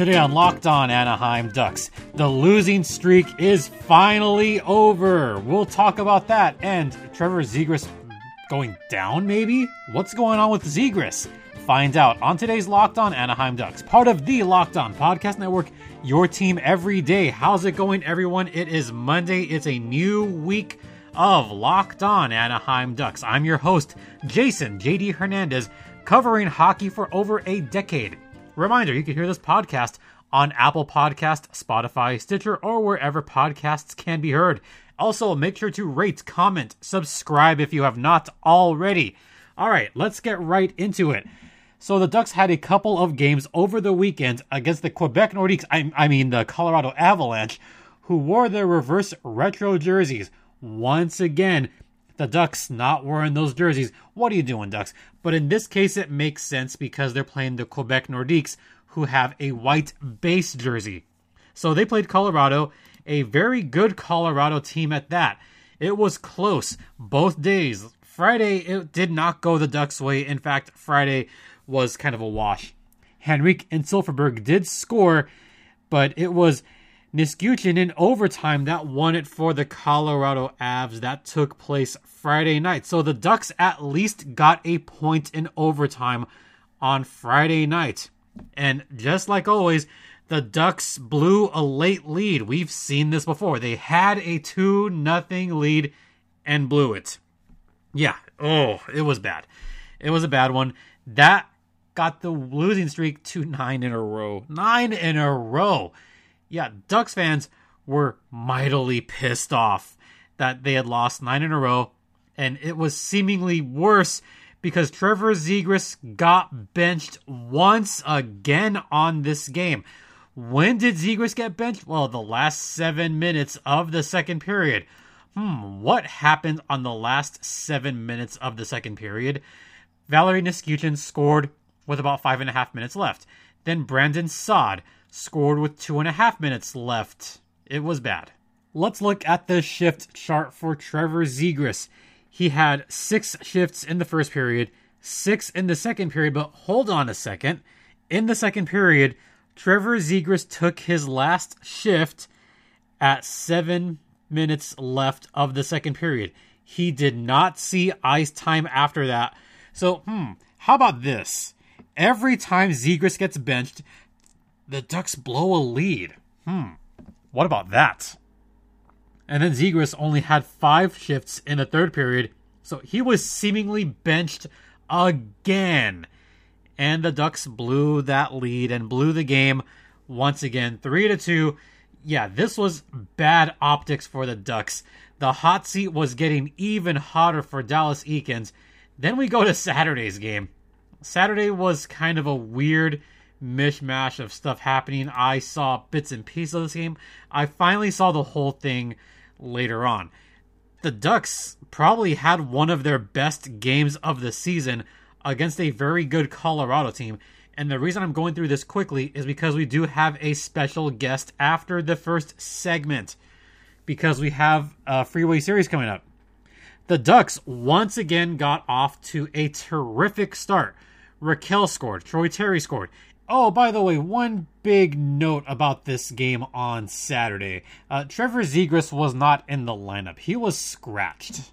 Today on Locked On Anaheim Ducks, the losing streak is finally over. We'll talk about that and Trevor Zegras going down, maybe? What's going on with Zegras? Find out on today's Locked On Anaheim Ducks, part of the Locked On Podcast Network, your team every day. How's it going, everyone? It is Monday. It's a new week of Locked On Anaheim Ducks. I'm your host, Jason JD Hernandez, covering hockey for over a decade. Reminder you can hear this podcast on Apple Podcast, Spotify, Stitcher, or wherever podcasts can be heard. Also, make sure to rate, comment, subscribe if you have not already. All right, let's get right into it. So the Ducks had a couple of games over the weekend against the Quebec Nordiques, I, I mean the Colorado Avalanche, who wore their reverse retro jerseys. Once again, the Ducks not wearing those jerseys. What are you doing, Ducks? But in this case, it makes sense because they're playing the Quebec Nordiques, who have a white base jersey. So they played Colorado, a very good Colorado team at that. It was close both days. Friday, it did not go the Ducks' way. In fact, Friday was kind of a wash. Henrique and Silfverberg did score, but it was Nichushkin in overtime that won it for the Colorado Avs. That took place Friday night. So the Ducks at least got a point in overtime on Friday night. And just like always, the Ducks blew a late lead. We've seen this before. They had a 2 nothing lead and blew it. Yeah, oh, it was bad. It was a bad one. That got the losing streak to 9 in a row. 9 in a row yeah, Ducks fans were mightily pissed off that they had lost nine in a row, and it was seemingly worse because Trevor Zegras got benched once again on this game. When did Zegras get benched? Well, the last seven minutes of the second period. Hmm, what happened on the last seven minutes of the second period? Valeri Nichushkin scored with about five and a half minutes left. Then Brandon Saad scored with two and a half minutes left. It was bad. Let's look at the shift chart for Trevor Zegras. He had six shifts in the first period, six in the second period, but hold on a second. In the second period, Trevor Zegras took his last shift at seven minutes left of the second period. He did not see ice time after that. So, hmm, how about this? Every time Zegras gets benched, the Ducks blow a lead. Hmm. What about that? And then Zegras only had five shifts in the third period, so he was seemingly benched again. And the Ducks blew that lead and blew the game once again, three to two. Yeah, this was bad optics for the Ducks. The hot seat was getting even hotter for Dallas Eakins. Then we go to Saturday's game. Saturday was kind of a weird mishmash of stuff happening. I saw bits and pieces of this game. I finally saw the whole thing later on. The Ducks probably had one of their best games of the season against a very good Colorado team. And the reason I'm going through this quickly is because we do have a special guest after the first segment. Because we have a freeway series coming up. The Ducks once again got off to a terrific start. Rakell scored, Troy Terry scored, Oh, by the way, one big note about this game on Saturday. Uh, Trevor Zegras was not in the lineup. He was scratched.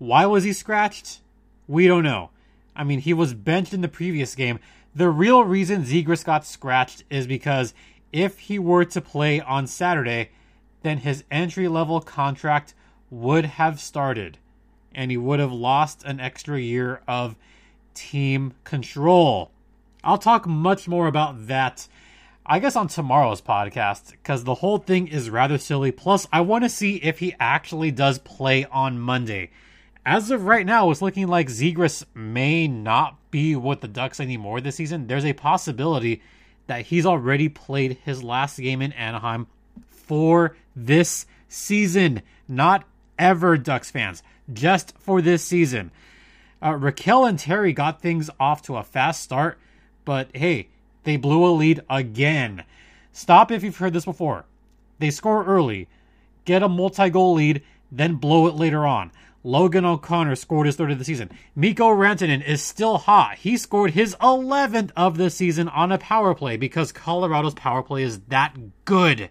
Why was he scratched? We don't know. I mean, he was benched in the previous game. The real reason Zegras got scratched is because if he were to play on Saturday, then his entry level contract would have started and he would have lost an extra year of team control. I'll talk much more about that, I guess, on tomorrow's podcast, because the whole thing is rather silly. Plus, I want to see if he actually does play on Monday. As of right now, it's looking like Zegras may not be with the Ducks anymore this season. There's a possibility that he's already played his last game in Anaheim for this season. Not ever, Ducks fans, just for this season. Uh, Rakell and Terry got things off to a fast start but hey, they blew a lead again. Stop if you've heard this before. They score early, get a multi goal lead, then blow it later on. Logan O'Connor scored his third of the season. Mikko Rantanen is still hot. He scored his 11th of the season on a power play because Colorado's power play is that good.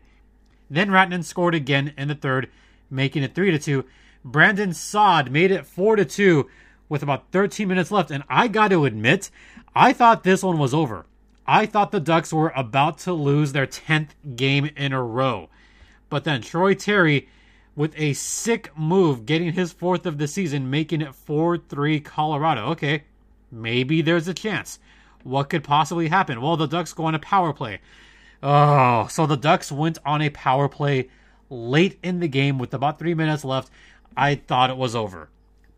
Then Rantanen scored again in the third, making it 3 to 2. Brandon Saad made it 4 to 2 with about 13 minutes left, and I got to admit, I thought this one was over. I thought the Ducks were about to lose their 10th game in a row. But then Troy Terry with a sick move, getting his fourth of the season, making it 4 3 Colorado. Okay, maybe there's a chance. What could possibly happen? Well, the Ducks go on a power play. Oh, so the Ducks went on a power play late in the game with about three minutes left. I thought it was over.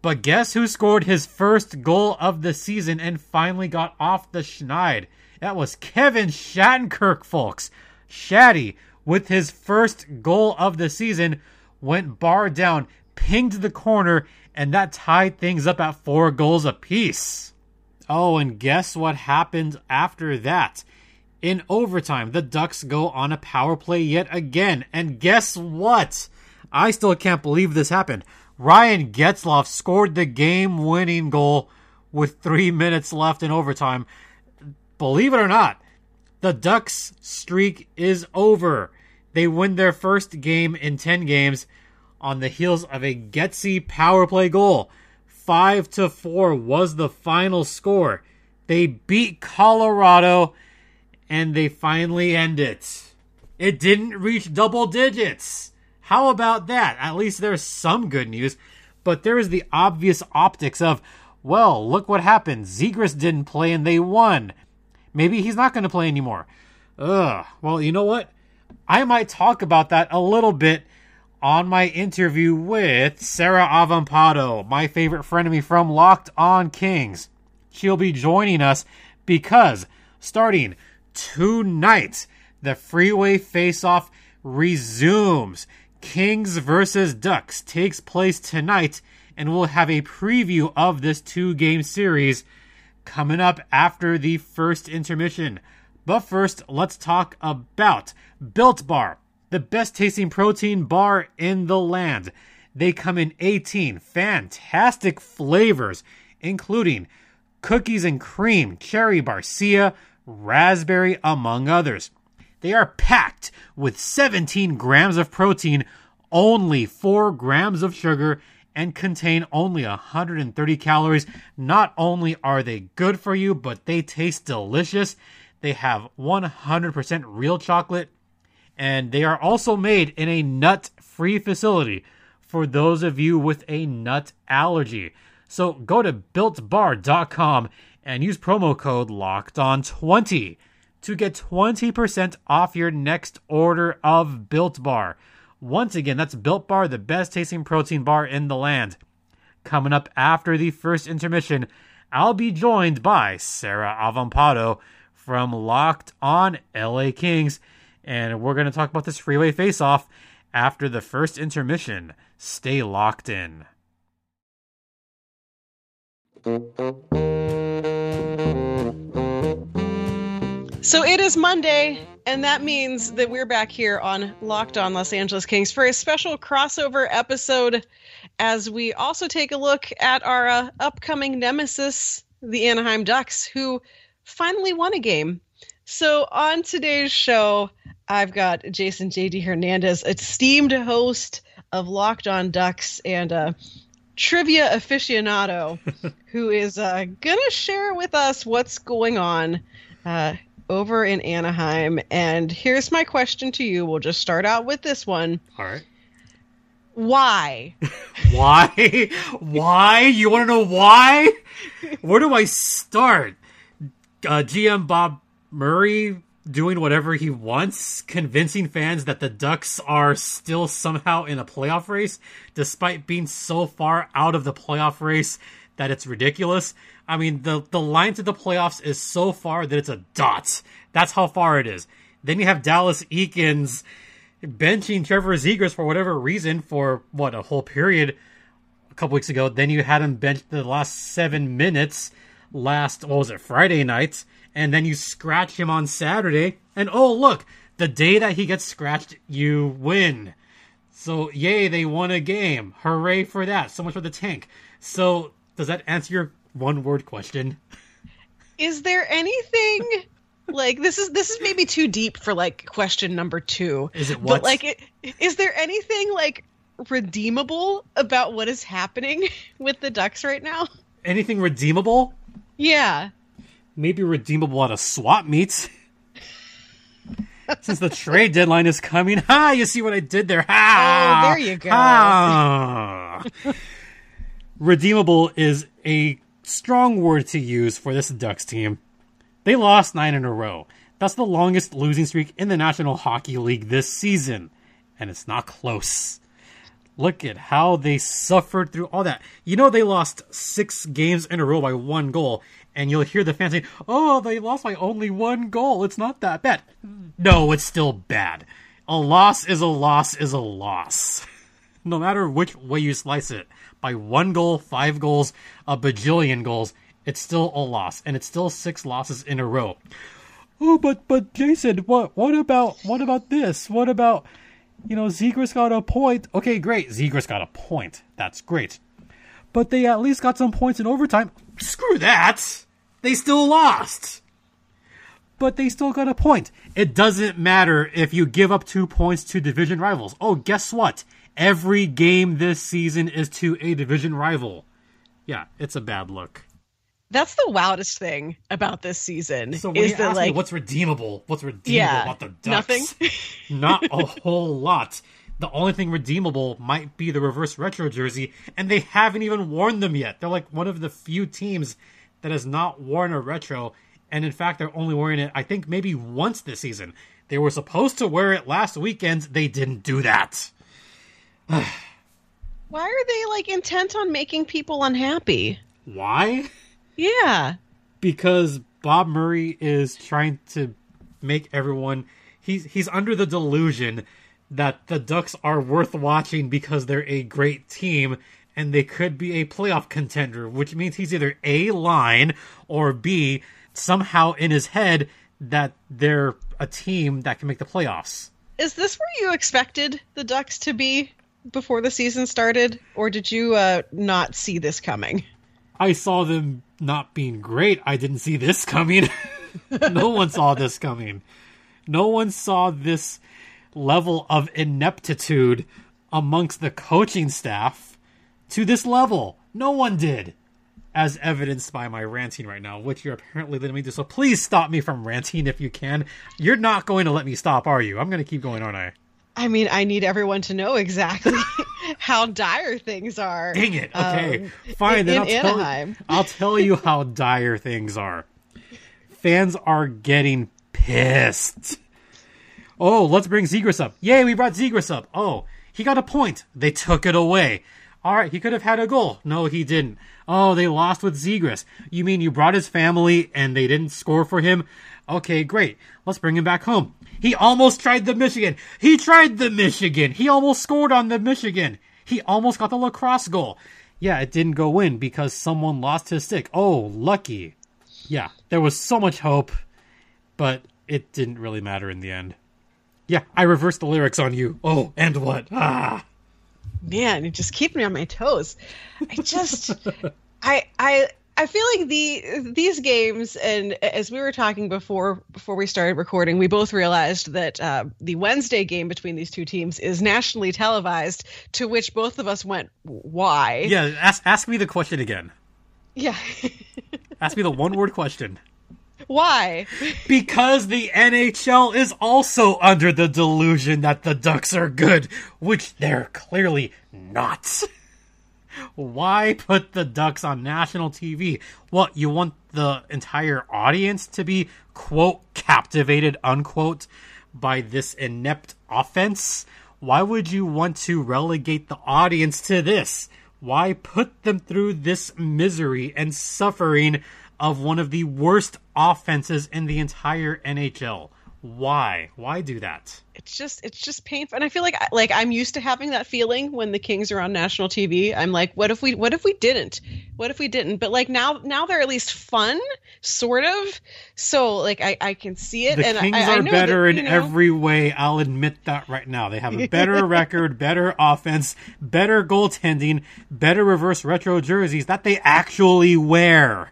But guess who scored his first goal of the season and finally got off the schneid? That was Kevin Shattenkirk, folks. Shatty, with his first goal of the season, went bar down, pinged the corner, and that tied things up at four goals apiece. Oh, and guess what happened after that? In overtime, the Ducks go on a power play yet again. And guess what? I still can't believe this happened. Ryan Getzlaf scored the game winning goal with three minutes left in overtime. Believe it or not, the Ducks streak is over. They win their first game in 10 games on the heels of a Getsy power play goal. 5 to 4 was the final score. They beat Colorado and they finally end it. It didn't reach double digits. How about that? At least there's some good news. But there is the obvious optics of, well, look what happened. Zegras didn't play and they won. Maybe he's not going to play anymore. Ugh. Well, you know what? I might talk about that a little bit on my interview with Sarah Avampado, my favorite frenemy from Locked On Kings. She'll be joining us because starting tonight, the freeway face-off resumes. Kings versus Ducks takes place tonight, and we'll have a preview of this two game series coming up after the first intermission. But first, let's talk about Built Bar, the best tasting protein bar in the land. They come in 18 fantastic flavors, including cookies and cream, cherry barcia, raspberry, among others. They are packed with 17 grams of protein, only 4 grams of sugar, and contain only 130 calories. Not only are they good for you, but they taste delicious. They have 100% real chocolate, and they are also made in a nut free facility for those of you with a nut allergy. So go to builtbar.com and use promo code locked on 20 to get 20% off your next order of Built Bar. Once again, that's Built Bar, the best tasting protein bar in the land. Coming up after the first intermission, I'll be joined by Sarah Avampado from Locked on LA Kings, and we're going to talk about this freeway face off after the first intermission. Stay locked in. So it is Monday, and that means that we're back here on Locked On Los Angeles Kings for a special crossover episode as we also take a look at our uh, upcoming nemesis, the Anaheim Ducks, who finally won a game. So on today's show, I've got Jason JD Hernandez, esteemed host of Locked On Ducks and a trivia aficionado, who is uh, going to share with us what's going on. Uh, over in Anaheim. And here's my question to you. We'll just start out with this one. All right. Why? why? why? You want to know why? Where do I start? Uh, GM Bob Murray doing whatever he wants, convincing fans that the Ducks are still somehow in a playoff race, despite being so far out of the playoff race that it's ridiculous. I mean, the the line to the playoffs is so far that it's a dot. That's how far it is. Then you have Dallas Eakins benching Trevor Zegras for whatever reason for what a whole period a couple weeks ago. Then you had him bench the last seven minutes last what was it Friday night, and then you scratch him on Saturday, and oh look, the day that he gets scratched, you win. So, yay, they won a game. Hooray for that. So much for the tank. So, does that answer your one word question? Is there anything like this is this is maybe too deep for like question number 2. Is it what? But like it, is there anything like redeemable about what is happening with the Ducks right now? Anything redeemable? Yeah. Maybe redeemable at a swap meet. Since the trade deadline is coming. Ha! You see what I did there? Ha! Oh, there you go. Ha! Redeemable is a strong word to use for this Ducks team. They lost nine in a row. That's the longest losing streak in the National Hockey League this season. And it's not close. Look at how they suffered through all that. You know, they lost six games in a row by one goal, and you'll hear the fans say, Oh, they lost by only one goal. It's not that bad. No, it's still bad. A loss is a loss is a loss. No matter which way you slice it, by one goal, five goals, a bajillion goals, it's still a loss, and it's still six losses in a row. Oh, but but Jason, what what about what about this? What about you know Zegras got a point? Okay, great, Zegras got a point. That's great, but they at least got some points in overtime. Screw that! They still lost. But they still got a point. It doesn't matter if you give up two points to division rivals. Oh, guess what? Every game this season is to a division rival. Yeah, it's a bad look. That's the wildest thing about this season. So when is that ask like me what's redeemable, what's redeemable Yeah, about the Ducks? nothing? Not a whole lot. The only thing redeemable might be the reverse retro jersey, and they haven't even worn them yet. They're like one of the few teams that has not worn a retro, and in fact, they're only wearing it, I think, maybe once this season. They were supposed to wear it last weekend. They didn't do that. why are they like intent on making people unhappy? Why? Yeah. because Bob Murray is trying to make everyone he's he's under the delusion that the Ducks are worth watching because they're a great team and they could be a playoff contender, which means he's either A line or B somehow in his head that they're a team that can make the playoffs. Is this where you expected the Ducks to be before the season started, or did you uh, not see this coming? I saw them not being great. I didn't see this coming. no one saw this coming. No one saw this level of ineptitude amongst the coaching staff to this level. No one did. As evidenced by my ranting right now, which you're apparently letting me do. So please stop me from ranting if you can. You're not going to let me stop, are you? I'm going to keep going, aren't I? I mean, I need everyone to know exactly how dire things are. Dang it. Okay. um, Fine. in- then I'll in tell, Anaheim. I'll tell you how dire things are. Fans are getting pissed. Oh, let's bring Zegras up. Yay, we brought Zegras up. Oh, he got a point. They took it away. All right, he could have had a goal. No, he didn't. Oh, they lost with Zegras. You mean you brought his family and they didn't score for him? Okay, great. Let's bring him back home. He almost tried the Michigan. He tried the Michigan. He almost scored on the Michigan. He almost got the lacrosse goal. Yeah, it didn't go in because someone lost his stick. Oh, lucky. Yeah, there was so much hope, but it didn't really matter in the end. Yeah, I reversed the lyrics on you. Oh, and what? Ah. Man, you just keep me on my toes. I just, I, I, I feel like the these games, and as we were talking before before we started recording, we both realized that uh, the Wednesday game between these two teams is nationally televised. To which both of us went, "Why?" Yeah, ask, ask me the question again. Yeah. Ask me the one word question. Why? Because the NHL is also under the delusion that the Ducks are good, which they're clearly not. Why put the Ducks on national TV? What, you want the entire audience to be, quote, captivated, unquote, by this inept offense? Why would you want to relegate the audience to this? Why put them through this misery and suffering of one of the worst offenses in the entire NHL? Why? Why do that? It's just it's just painful, and I feel like like I'm used to having that feeling when the Kings are on national TV. I'm like, what if we what if we didn't? What if we didn't? But like now now they're at least fun, sort of. So like I, I can see it, The and Kings I, I are know better that, in know, every way. I'll admit that right now. They have a better record, better offense, better goaltending, better reverse retro jerseys that they actually wear.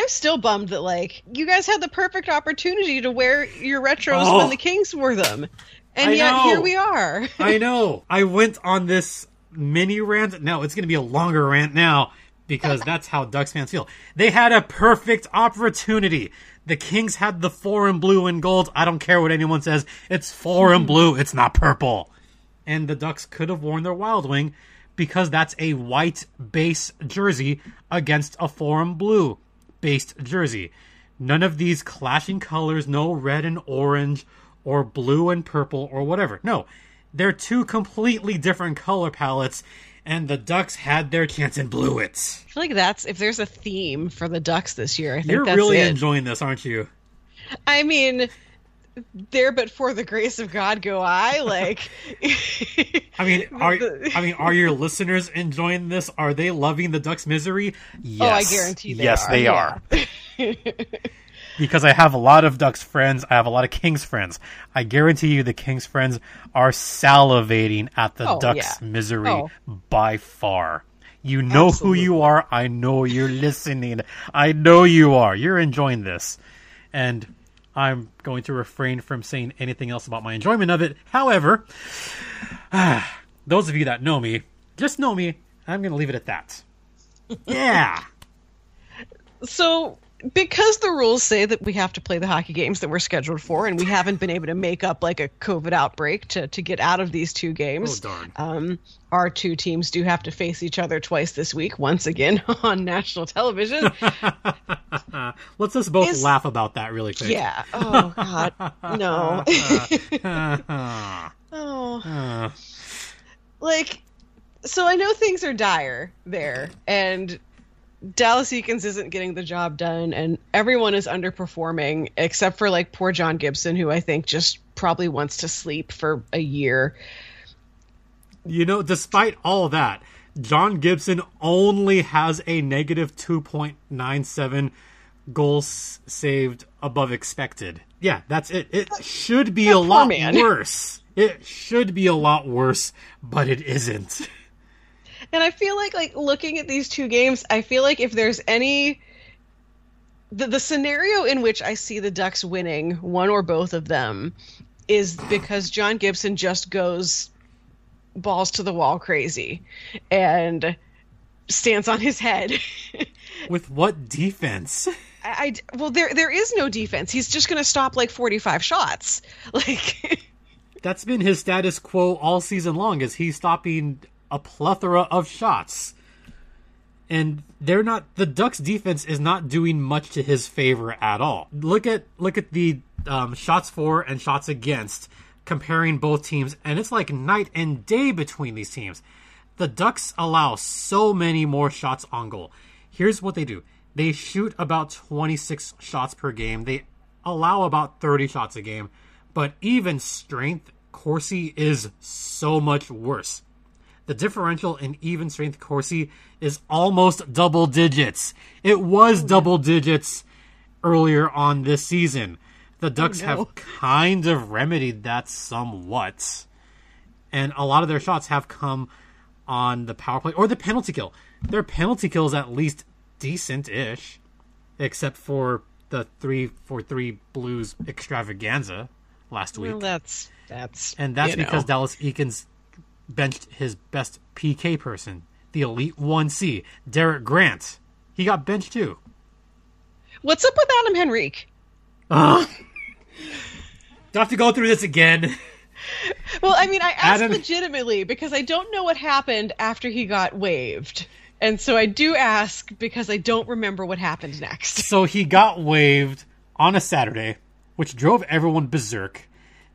I'm still bummed that like you guys had the perfect opportunity to wear your retros Oh. when the Kings wore them, and I yet know. here we are. I know. I went on this mini rant. No, it's going to be a longer rant now because that's how Ducks fans feel. They had a perfect opportunity. The Kings had the and blue and gold. I don't care what anyone says. It's and blue. It's not purple. And the Ducks could have worn their Wild Wing because that's a white base jersey against a and blue based jersey. None of these clashing colors, no red and orange or blue and purple or whatever. No, they're two completely different color palettes, and the Ducks had their chance and blew it. I feel like that's if there's a theme for the Ducks this year. I think You're really it. enjoying this, aren't you? I mean, there but for the grace of God go I. Like, I mean, are I mean, are your listeners enjoying this? Are they loving the Ducks' misery? Yes. oh, I guarantee they yes, are. they Yeah. are. because I have a lot of Ducks friends. I have a lot of Kings friends. I guarantee you the Kings friends are salivating at the Oh, Ducks' yeah. misery Oh. by far. You know Absolutely. who you are. I know you're listening. I know you are. You're enjoying this. And I'm going to refrain from saying anything else about my enjoyment of it. However, those of you that know me, just know me. I'm going to leave it at that. Yeah. So, because the rules say that we have to play the hockey games that we're scheduled for, and we haven't been able to make up like a COVID outbreak to, to get out of these two games, Oh, darn. um, our two teams do have to face each other twice this week, once again on national television. Let's just both laugh about that really quick. yeah. Oh, God. No. Oh. ah. like so I know things are dire there and Dallas Eakins isn't getting the job done and everyone is underperforming except for like poor John Gibson who I think just probably wants to sleep for a year. you know, despite all that, John Gibson only has a negative 2.97 goals saved above expected. Yeah, that's it. It should be a lot man. worse. It should be a lot worse, but it isn't. And I feel like like looking at these two games, I feel like if there's any the, the scenario in which I see the Ducks winning one or both of them is because John Gibson just goes balls to the wall crazy and stands on his head. With what defense? I, I- well there there is no defense. He's just going to stop like 45 shots. Like That's been his status quo all season long is he's stopping a plethora of shots. And they're not the Ducks defense is not doing much to his favor at all. Look at look at the um, shots for and shots against comparing both teams and it's like night and day between these teams. The Ducks allow so many more shots on goal. Here's what they do. They shoot about 26 shots per game. They allow about 30 shots a game. But even strength, Corsi is so much worse. The differential in even strength Corsi is almost double digits. It was oh, double digits earlier on this season. The oh, Ducks no. have kind of remedied that somewhat. And a lot of their shots have come on the power play or the penalty kill. Their penalty kill is at least decent ish, except for the three for three Blues extravaganza last week. well, that's that's And that's you know. because Dallas Eakins benched his best PK person, the Elite 1C, Derek Grant. He got benched too. What's up with Adam Henrique? Uh, do I have to go through this again? Well, I mean, I asked Adam- legitimately because I don't know what happened after he got waived. And so I do ask because I don't remember what happened next. So he got waived on a Saturday, which drove everyone berserk.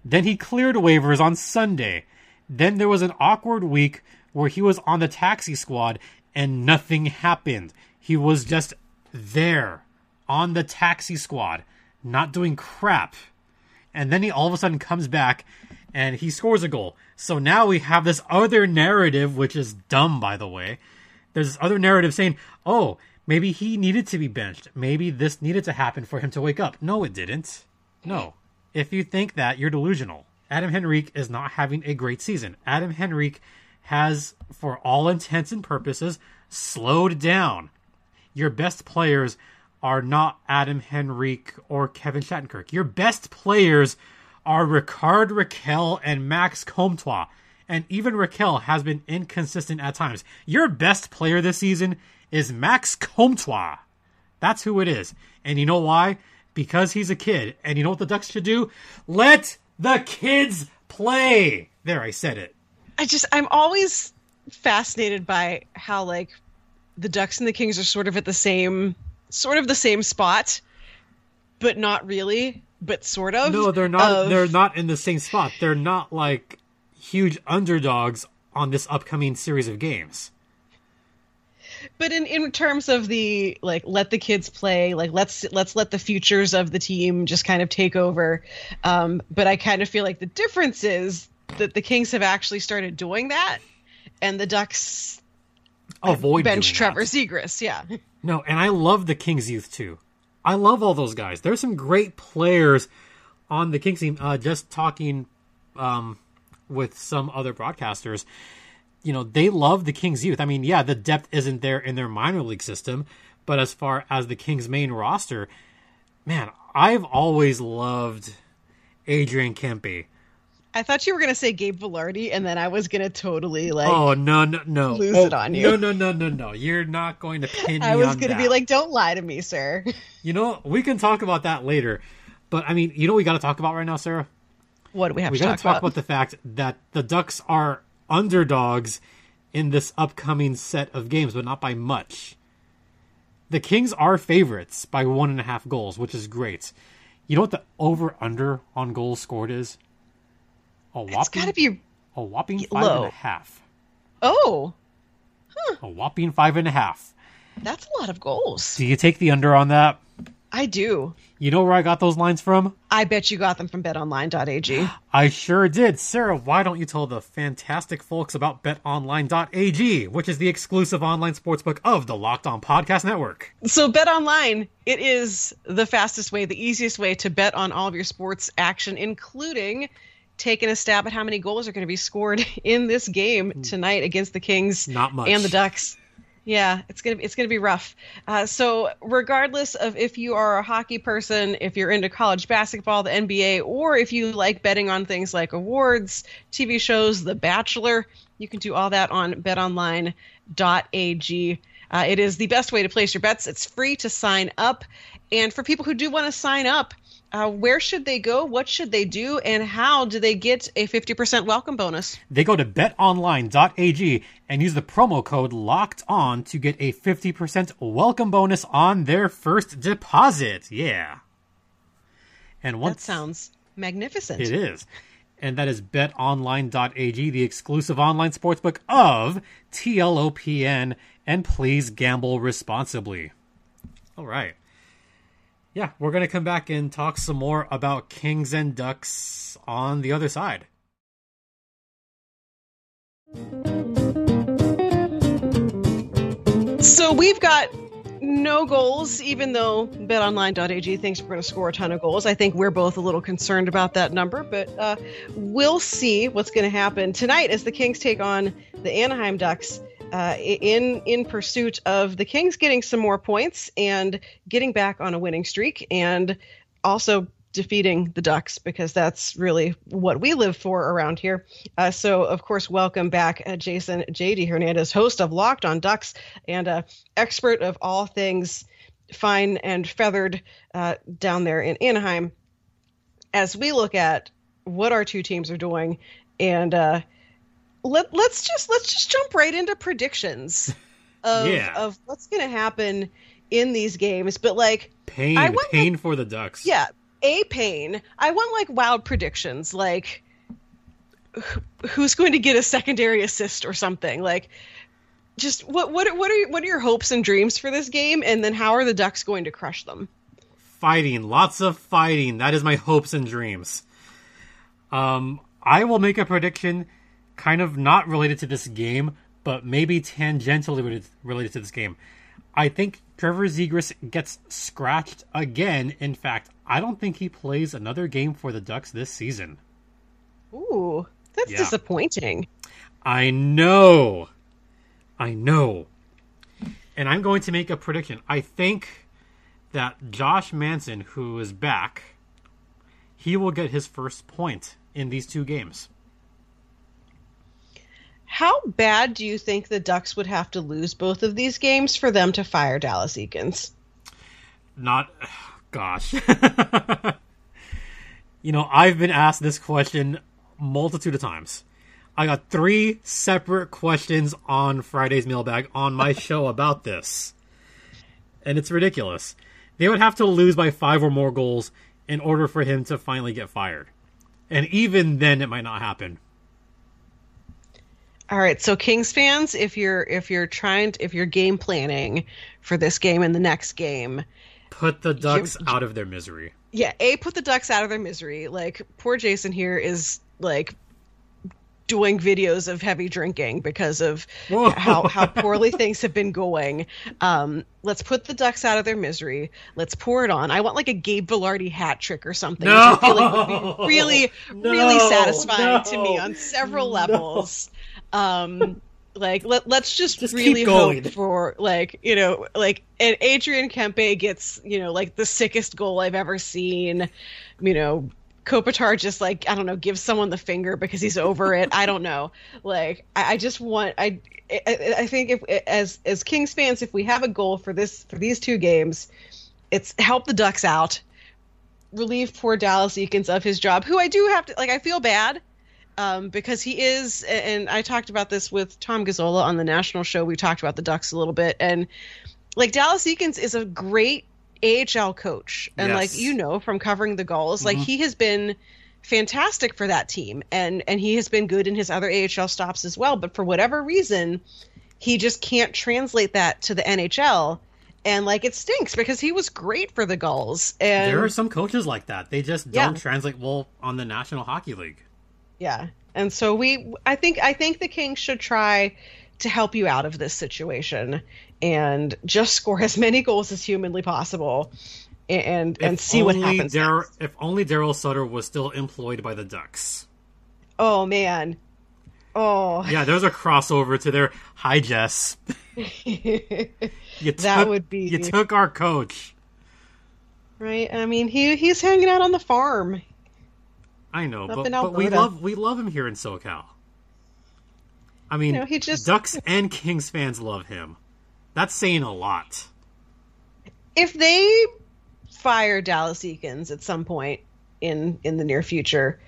Then he cleared waivers on Sunday. Then there was an awkward week where he was on the taxi squad and nothing happened. He was just there on the taxi squad, not doing crap. And then he all of a sudden comes back and he scores a goal. So now we have this other narrative, which is dumb, by the way. There's this other narrative saying, oh, Maybe he needed to be benched. Maybe this needed to happen for him to wake up. No, it didn't. No. If you think that, you're delusional. Adam Henrique is not having a great season. Adam Henrique has, for all intents and purposes, slowed down. Your best players are not Adam Henrique or Kevin Shattenkirk. Your best players are Rickard Rakell and Max Comtois. And even Rakell has been inconsistent at times. Your best player this season is Max Comtois. That's who it is. And you know why? Because he's a kid. And you know what the Ducks should do? Let the kids play. There, I said it. I just I'm always fascinated by how like the Ducks and the Kings are sort of at the same sort of the same spot, but not really, but sort of. No, they're not. of- They're not in the same spot. They're not like huge underdogs on this upcoming series of games. But in in terms of the like let the kids play like let's let's let the futures of the team just kind of take over um but i kind of feel like the difference is that the kings have actually started doing that and the ducks Avoid bench trevor that. Zegras. yeah No, and I love the Kings youth too. I love all those guys. There's some great players on the Kings team. Uh, just talking um, with some other broadcasters, you know, they love the Kings youth. I mean, yeah, the depth isn't there in their minor league system, but as far as the Kings main roster, man, I've always loved Adrian Kempe. i thought you were going to say gabe vilardi and then i was going to totally like Oh no no no! lose Oh, it on you. No no no no no! You're not going to pin me i was to that. be like don't lie to me sir You know, we can talk about that later. But I mean, you know what we got to talk about right now, Sarah? what do we have We to got talk, to talk about? about the fact that the Ducks are underdogs in this upcoming set of games, but not by much. The Kings are favorites by one and a half goals, which is great. You know what the over under on goals scored is? A it's whopping, got to be a whopping five and low. a half. oh A whopping five and a half. that's a lot of goals Do you take the under on that? I do You know where I got those lines from? i bet you got them from betonline.ag I sure did. Sarah, why don't you tell the fantastic folks about betonline.ag, which is the exclusive online sportsbook of the Locked On Podcast Network? So betonline, it is the fastest way, the easiest way to bet on all of your sports action, including taking a stab at how many goals are going to be scored in this game hmm. tonight against the Kings Not much. and the Ducks. Yeah, it's gonna it's gonna be rough. Uh, so regardless of if you are a hockey person, if you're into college basketball, the NBA, or if you like betting on things like awards, TV shows, The Bachelor, you can do all that on BetOnline.ag. Uh, it is the best way to place your bets. It's free to sign up, and for people who do want to sign up, uh, where should they go? What should they do? And how do they get a 50% welcome bonus? They go to betonline.ag and use the promo code LOCKED ON to get a 50% welcome bonus on their first deposit. Yeah. And That sounds magnificent. It is. And that is betonline.ag, the exclusive online sportsbook of TLOPN. And please gamble responsibly. All right. Yeah, we're going to come back and talk some more about Kings and Ducks on the other side. So we've got no goals, even though betonline.ag thinks we're going to score a ton of goals. I think we're both a little concerned about that number, but uh, we'll see what's going to happen tonight as the Kings take on the Anaheim Ducks. Uh, in in pursuit of the Kings getting some more points and getting back on a winning streak, and also defeating the Ducks because that's really what we live for around here. Uh, so, of course, welcome back, uh, Jason JD Hernandez, host of Locked on Ducks and uh, expert of all things fine and feathered uh, down there in Anaheim. As we look at what our two teams are doing, and uh, let let's just let's just jump right into predictions of Yeah. of what's going to happen in these games. But like, Pain, I went pain for the Ducks. yeah, a pain. I want like wild predictions, like who's going to get a secondary assist or something. Like, just what what what are what are your hopes and dreams for this game, and then how are the Ducks going to crush them? Fighting, lots of fighting. That is my hopes and dreams. Um, I will make a prediction, kind of not related to this game, but maybe tangentially related, related to this game. I think Trevor Zegras gets scratched again. In fact, I don't think he plays another game for the Ducks this season. Ooh, that's Yeah. disappointing. I know. I know. And I'm going to make a prediction. I think that Josh Manson, who is back, he will get his first point in these two games. How bad do you think the Ducks would have to lose both of these games for them to fire Dallas Eakins? Not, gosh. you know, I've been asked this question multitude of times. I got three separate questions on Friday's mailbag on my show about this. And it's ridiculous. They would have to lose by five or more goals in order for him to finally get fired. And even then it might not happen. All right, so Kings fans, if you're if you're trying to, if you're game planning for this game and the next game, Put the Ducks out of their misery. yeah, a put the Ducks out of their misery. Like poor Jason here is like doing videos of heavy drinking because of Whoa. how how poorly things have been going. Um, let's put the Ducks out of their misery. Let's pour it on. I want like a Gabe Vilardi hat trick or something. which I feel like would be really really No, satisfying to me on several no. levels. Um, like let let's just, Just really hope for like you know like and Adrian Kempe gets you know like the sickest goal I've ever seen. You know. Kopitar just like I don't know, gives someone the finger because he's over it. I don't know. Like I, I just want I, I I think if as as Kings fans, if we have a goal for this for these two games, it's help the Ducks out, relieve poor Dallas Eakins of his job, who I do have to like. I feel bad um, because he is, and I talked about this with Tom Gazzola on the national show. We talked about the Ducks a little bit, and like Dallas Eakins is a great AHL coach, and Yes. like you know from covering the Gulls, like he has been fantastic for that team, and and he has been good in his other AHL stops as well. But for whatever reason, he just can't translate that to the NHL. And like it stinks because he was great for the Gulls, and There are some coaches like that. They just don't translate well on the National Hockey League. Yeah. And so we I think I think the king should try to help you out of this situation and just score as many goals as humanly possible and and If see what happens. Dar- next. if only Darryl Sutter was still employed by the Ducks. Oh man. Oh. Yeah, there's a crossover to their hi Jess. You That would be- You took our coach. right? I mean, he he's hanging out on the farm. I know, Up but, but we love we love him here in SoCal. I mean, You know, he just- Ducks and Kings fans love him. That's saying a lot. If they fire Dallas Eakins at some point in in the near future,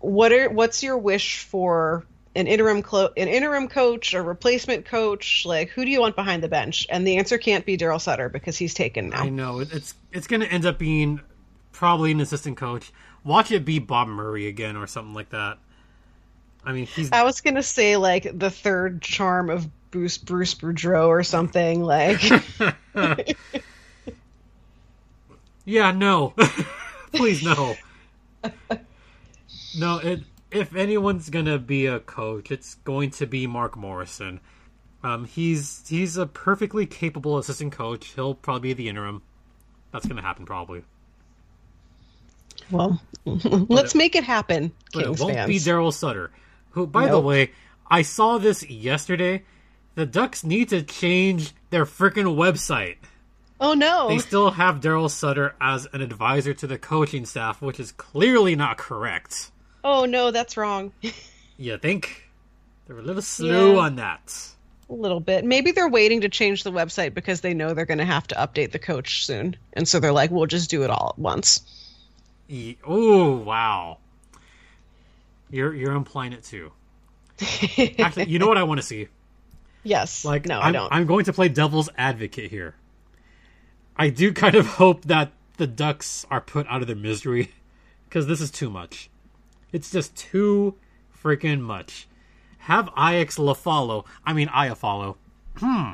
what are what's your wish for an interim clo- an interim coach, a replacement coach? Like who do you want behind the bench? And the answer can't be Darryl Sutter because he's taken now. I know it's it's going to end up being probably an assistant coach. Watch it be Bob Murray again or something like that. I mean, he's I was gonna say like the third charm of Bruce Bruce Boudreau or something like. Yeah, no. Please no. No, it, if anyone's gonna be a coach, it's going to be Mark Morrison. Um, he's he's a perfectly capable assistant coach. He'll probably be the interim. That's gonna happen probably. Well, let's make it happen, But Kings it won't fans. be Darryl Sutter. Who, by the way, I saw this yesterday. The Ducks need to change their freaking website. oh no! They still have Darryl Sutter as an advisor to the coaching staff, which is clearly not correct. Oh no, that's wrong. You think? They're a little slow Yeah. on that. A little bit. Maybe they're waiting to change the website because they know they're going to have to update the coach soon, and so they're like, "We'll just do it all at once." Oh wow! You're you're implying it too. Actually, you know what I want to see? yes. Like, no, I'm, I don't. I'm going to play devil's advocate here. I do kind of hope that the Ducks are put out of their misery because this is too much. It's just too freaking much. Have Ix LaFollow, I mean Iafallo. Hmm.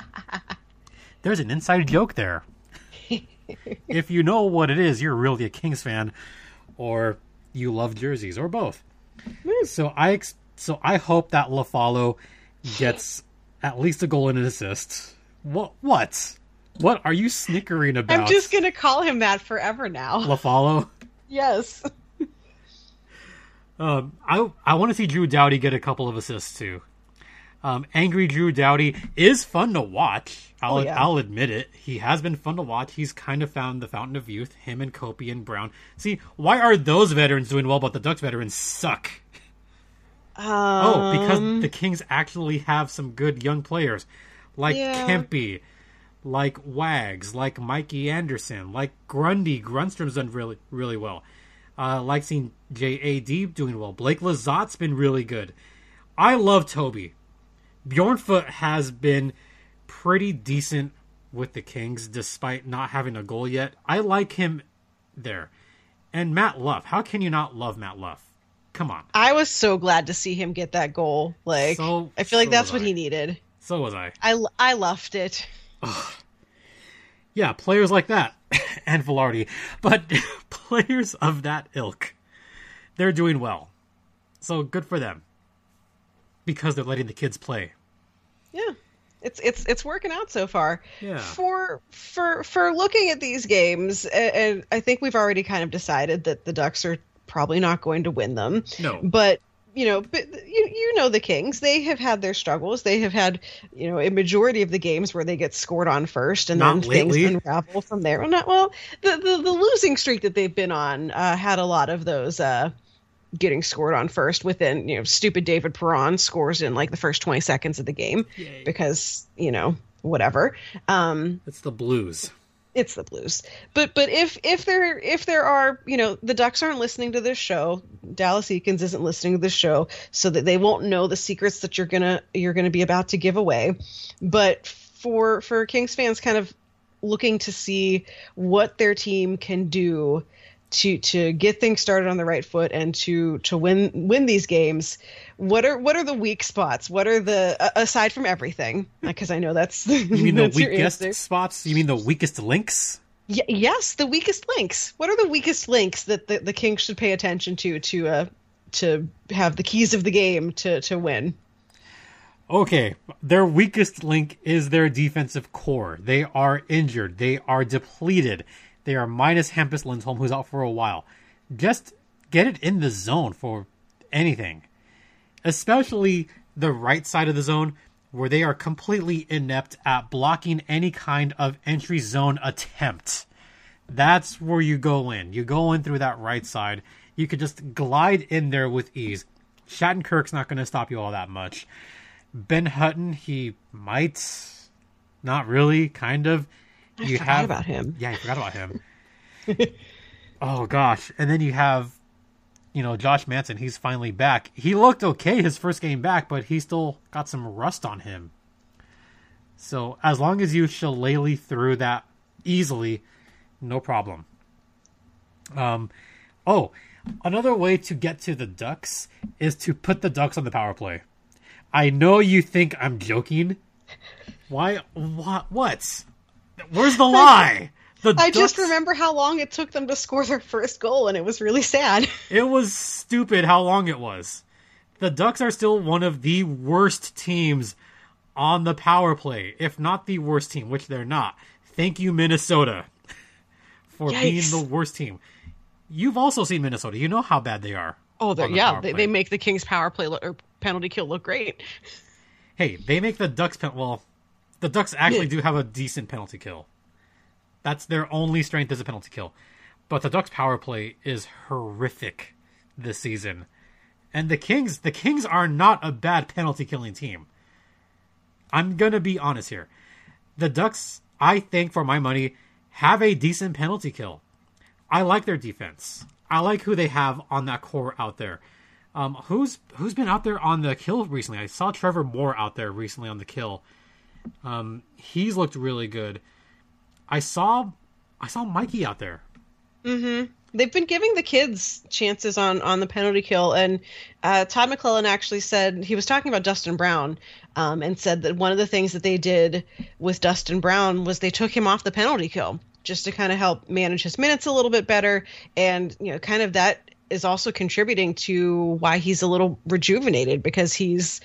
There's an inside joke there. If you know what it is, you're really a Kings fan, or you love jerseys, or both. So I ex- so I hope that LaFollow gets at least a goal and an assist. What? What? What are you snickering about? I'm just gonna call him that forever now. LaFollow. Yes. Um, I I want to see Drew Doughty get a couple of assists too. Um, Angry Drew Doughty is fun to watch. I'll Oh, yeah. I'll admit it. He has been fun to watch. He's kind of found the fountain of youth. Him and Kopi and Brown. See, why are those veterans doing well, but the Ducks veterans suck? Oh, because Um, the Kings actually have some good young players, like Yeah. Kempy, like Wags, like Mikey Anderson, like Grundy. Grundstrom's done really, really well. Uh, like seeing J.A.D. doing well. Blake Lizotte's been really good. I love Toby. Bjornfot has been pretty decent with the Kings, despite not having a goal yet. I like him there. And Matt Luff. How can you not love Matt Luff? Come on. I was so glad to see him get that goal. Like, So- I feel like so that's what I. he needed. So was I. I, I loved it. Yeah, players like that and Vilardi, but players of that ilk, they're doing well. So good for them because they're letting the kids play. Yeah. It's it's it's working out so far. Yeah. For for for looking at these games, and I think we've already kind of decided that the Ducks are probably not going to win them. No. But you know, but you you know the Kings. They have had their struggles. They have had you know a majority of the games where they get scored on first, and Not then lately. things unravel from there. Well, not well. The the, the losing streak that they've been on uh, had a lot of those. Uh, getting scored on first within you know stupid david perron scores in like the first 20 seconds of the game Yay. because you know whatever um It's the Blues. it's the blues but but if if there if there are you know the ducks aren't listening to this show dallas eakins isn't listening to this show so that they won't know the secrets that you're gonna you're gonna be about to give away but for for kings fans kind of looking to see what their team can do to to get things started on the right foot and to to win win these games what are what are the weak spots what are the a- aside from everything because i know that's You mean the that's your weakest spots? You mean the weakest links? Y- yes, the weakest links. What are the weakest links that the, the Kings should pay attention to to uh to have the keys of the game to to win? Okay, their weakest link is their defensive core. They are injured. They are depleted. They are minus Hampus Lindholm, who's out for a while. Just get it in the zone for anything, especially the right side of the zone, where they are completely inept at blocking any kind of entry zone attempt. That's where you go in. You go in through that right side. You could just glide in there with ease. Shattenkirk's not going to stop you all that much. Ben Hutton, he might, not really, kind of. I you forgot have about him. Yeah, I forgot about him. oh gosh, and then you have, you know, Josh Manson. He's finally back. He looked okay his first game back, but he still got some rust on him. So as long as you shillelagh through that easily, no problem. Um, oh, another way to get to the Ducks is to put the Ducks on the power play. I know you think I'm joking. Why? What? What? Where's the lie? The I just Ducks- remember how long it took them to score their first goal, and it was really sad. It was stupid how long it was. The Ducks are still one of the worst teams on the power play, if not the worst team, which they're not. Thank you, Minnesota, for being the worst team. You've also seen Minnesota. You know how bad they are. Oh, they're, the yeah, they, they make the Kings power play look, or penalty kill look great. Hey, they make the Ducks pen- well, the Ducks actually do have a decent penalty kill. That's their only strength is a penalty kill. But the Ducks power play is horrific this season. And the Kings the Kings are not a bad penalty killing team. I'm going to be honest here. The Ducks, I think for my money, have a decent penalty kill. I like their defense. I like who they have on that core out there. Um, who's who's been out there on the kill recently? I saw Trevor Moore out there recently on the kill. Um, he's looked really good. I saw I saw Mikey out there. Mhm. They've been giving the kids chances on on the penalty kill, and uh, Todd McLellan actually said he was talking about Dustin Brown, um, and said that one of the things that they did with Dustin Brown was they took him off the penalty kill just to kind of help manage his minutes a little bit better, and you know, kind of that is also contributing to why he's a little rejuvenated because he's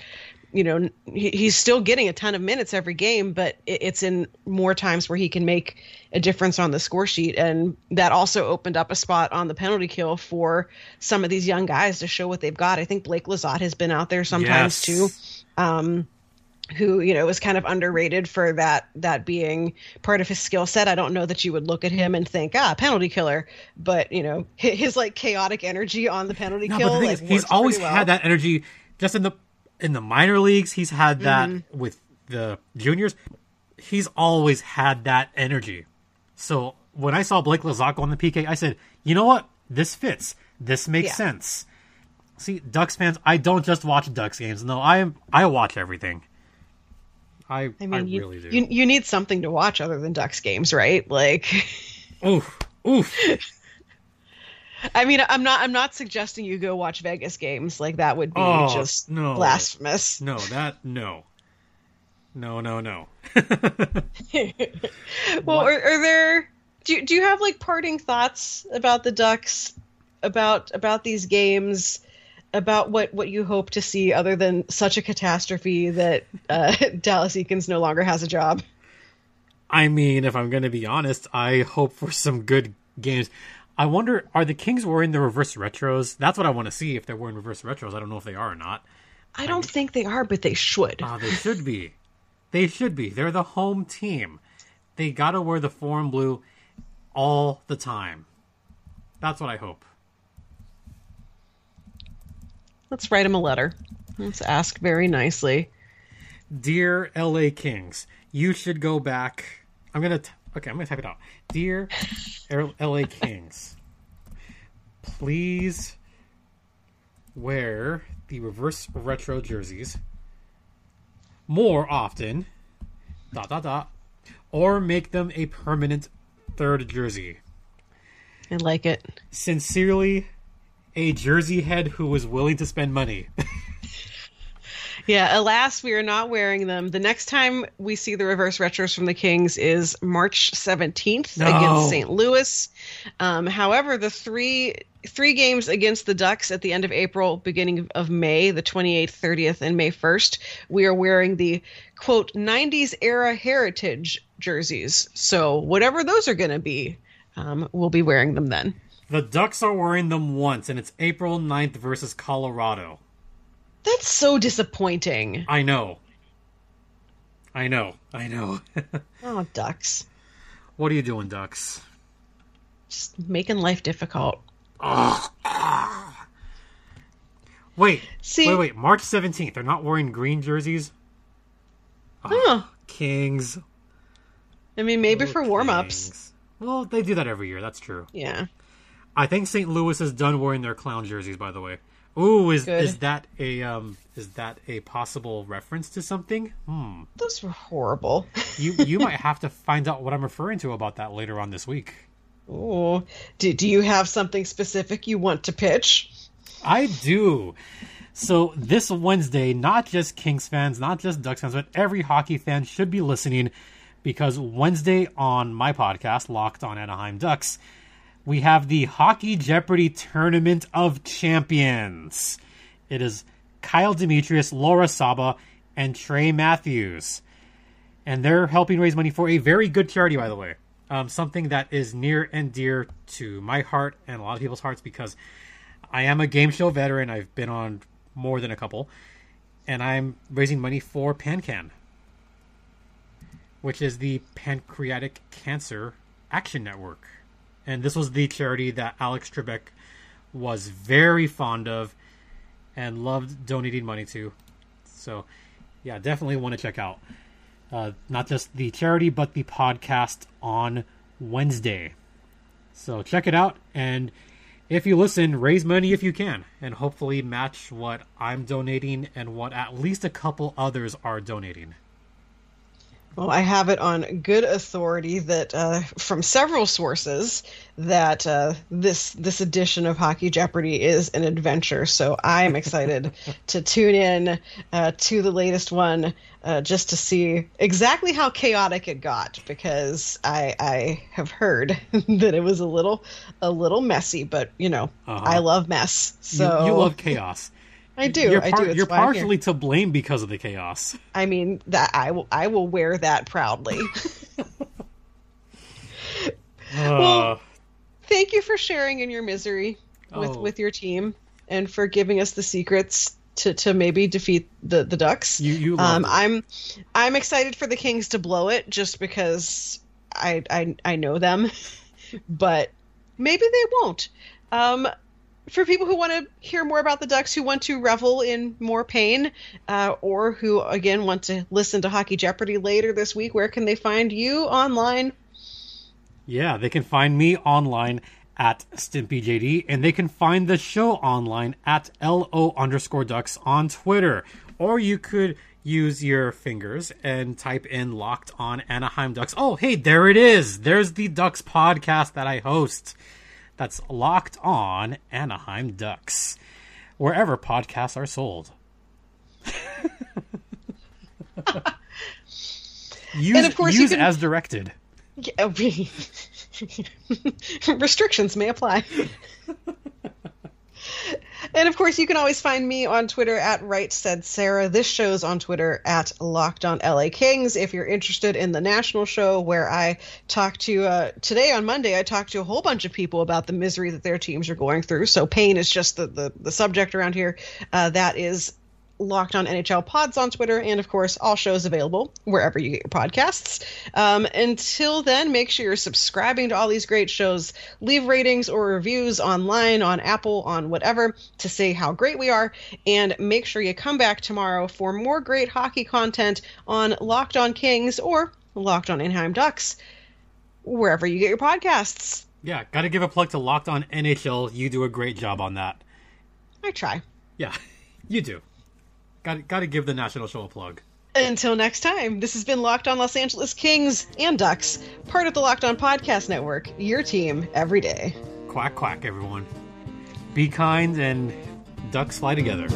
you know, he, he's still getting a ton of minutes every game, but it, it's in more times where he can make a difference on the score sheet. And that also opened up a spot on the penalty kill for some of these young guys to show what they've got. I think Blake Lizotte has been out there sometimes Yes. too. Um, who you know was kind of underrated for that that being part of his skill set. I don't know that you would look at him and think ah penalty killer, but you know his, his like chaotic energy on the penalty No, kill. the like, is, he's always well. had that energy. Just in the in the minor leagues, he's had that Mm-hmm. with the juniors. He's always had that energy. So when I saw Blake Lizotte on the PK, I said, you know what? This fits. This makes Yeah. sense. See, Ducks fans, I don't just watch Ducks games. No, I am. I watch everything. I I mean, you, really do. you you need something to watch other than Ducks games, right? Like, Oof, oof. I mean, I'm not I'm not suggesting you go watch Vegas games. Like that would be Oh, just no. blasphemous. No, that no. No, no, no. Well, are, are there? Do you, do you have like parting thoughts about the Ducks, about about these games, about what what you hope to see other than such a catastrophe that uh, Dallas Eakins no longer has a job? I mean, if I'm going to be honest, I hope for some good games. I wonder, are the Kings wearing the reverse retros? That's what I want to see. If they're wearing reverse retros, I don't know if they are or not. I don't think they are, but they should. Ah, they should be. They should be. They're the home team. They got to wear the foreign blue all the time. That's what I hope. Let's write him a letter. Let's ask very nicely. Dear LA Kings, you should go back. I'm gonna. T- okay, I'm gonna type it out. Dear LA Kings, please wear the reverse retro jerseys more often. Dot dot dot, or make them a permanent third jersey. I like it. Sincerely, a jersey head who was willing to spend money. Yeah, alas, we are not wearing them. The next time we see the reverse retros from the Kings is March 17th No. against St. Louis. Um, however, the three three games against the Ducks at the end of April, beginning of May, the 28th, 30th, and May 1st, we are wearing the quote 90s era heritage jerseys. So whatever those are going to be, um, we'll be wearing them then. the Ducks are wearing them once, and it's April 9th versus Colorado. That's so disappointing. I know. I know. I know. Oh, Ducks. what are you doing, Ducks? Just making life difficult. Wait. See- Wait, wait. March 17th. They're not wearing green jerseys? Ah, huh. Kings. I mean, maybe Oh, for warm ups. Well, they do that every year. That's true. Yeah. I think St. Louis is done wearing their clown jerseys. By the way. Ooh, is Good. is that a um is that a possible reference to something? Hmm. Those were horrible. You you might have to find out what I'm referring to about that later on this week. Oh, do, do you have something specific you want to pitch? I do. So this Wednesday, not just Kings fans, not just Ducks fans, but every hockey fan should be listening because Wednesday on my podcast, Locked on Anaheim Ducks, we have the Hockey Jeopardy Tournament of Champions. It is Kyle Demetrius, Laura Saba, and Trey Matthews. And they're helping raise money for a very good charity, by the way. Um, something that is near and dear to my heart and a lot of people's hearts because I am a game show veteran. I've been on more than a couple, and I'm raising money for PanCan, which is the Pancreatic Cancer Action Network. And this was the charity that Alex Trebek was very fond of and loved donating money to. So, yeah, definitely want to check out uh, not just the charity, but the podcast on Wednesday. So check it out, and if you listen, raise money if you can, and hopefully match what I'm donating and what at least a couple others are donating. Well, I have it on good authority that uh, from several sources that uh, this this edition of Hockey Jeopardy is an adventure. So I'm excited to tune in uh, to the latest one uh, just to see exactly how chaotic it got because I I have heard that it was a little a little messy, but you know Uh-huh. I love mess. You- So you, love chaos. I do. You're, I do. It's you're why I'm here. partially to blame because of the chaos. I mean that I will. I will wear that proudly. Uh, Thank you for sharing in your misery with Oh. with your team and for giving us the secrets to, to maybe defeat the the Ducks. you you Um. I'm I'm excited for the Kings to blow it just because I I, I know them, but maybe they won't. Um, for people who want to hear more about the Ducks, who want to revel in more pain, uh, or who again want to listen to Hockey Jeopardy later this week, where can they find you online? Yeah, they can find me online at StimpyJD, and they can find the show online at LO underscore ducks on Twitter. Or you could use your fingers and type in locked on Anaheim Ducks. Oh, hey, there it is. There's the Ducks podcast that I host. That's locked on Anaheim Ducks. Wherever podcasts are sold. use, And of course use can- as directed. Yeah, restrictions may apply. And of course, you can always find me on Twitter at Right Said Sarah. This show's on Twitter at Locked On LA Kings. If you're interested in the national show, where I talk to uh, today on Monday, I talked to a whole bunch of people about the misery that their teams are going through. So pain is just the the, the subject around here. Uh, that is Locked on NHL Pods on Twitter, and of course, all shows available wherever you get your podcasts. Um, until then, make sure you're subscribing to all these great shows. Leave ratings or reviews online, on Apple, on whatever, to say how great we are. And make sure you come back tomorrow for more great hockey content on Locked on Kings or Locked on Anaheim Ducks, wherever you get your podcasts. Yeah, gotta give a plug to Locked On NHL. You do a great job on that. I try. Yeah, you do. Got got to give the national show a plug. Until next time, this has been Locked On Los Angeles Kings and Ducks, part of the Locked On Podcast Network, your team every day. Quack quack, everyone. Be kind and ducks fly together.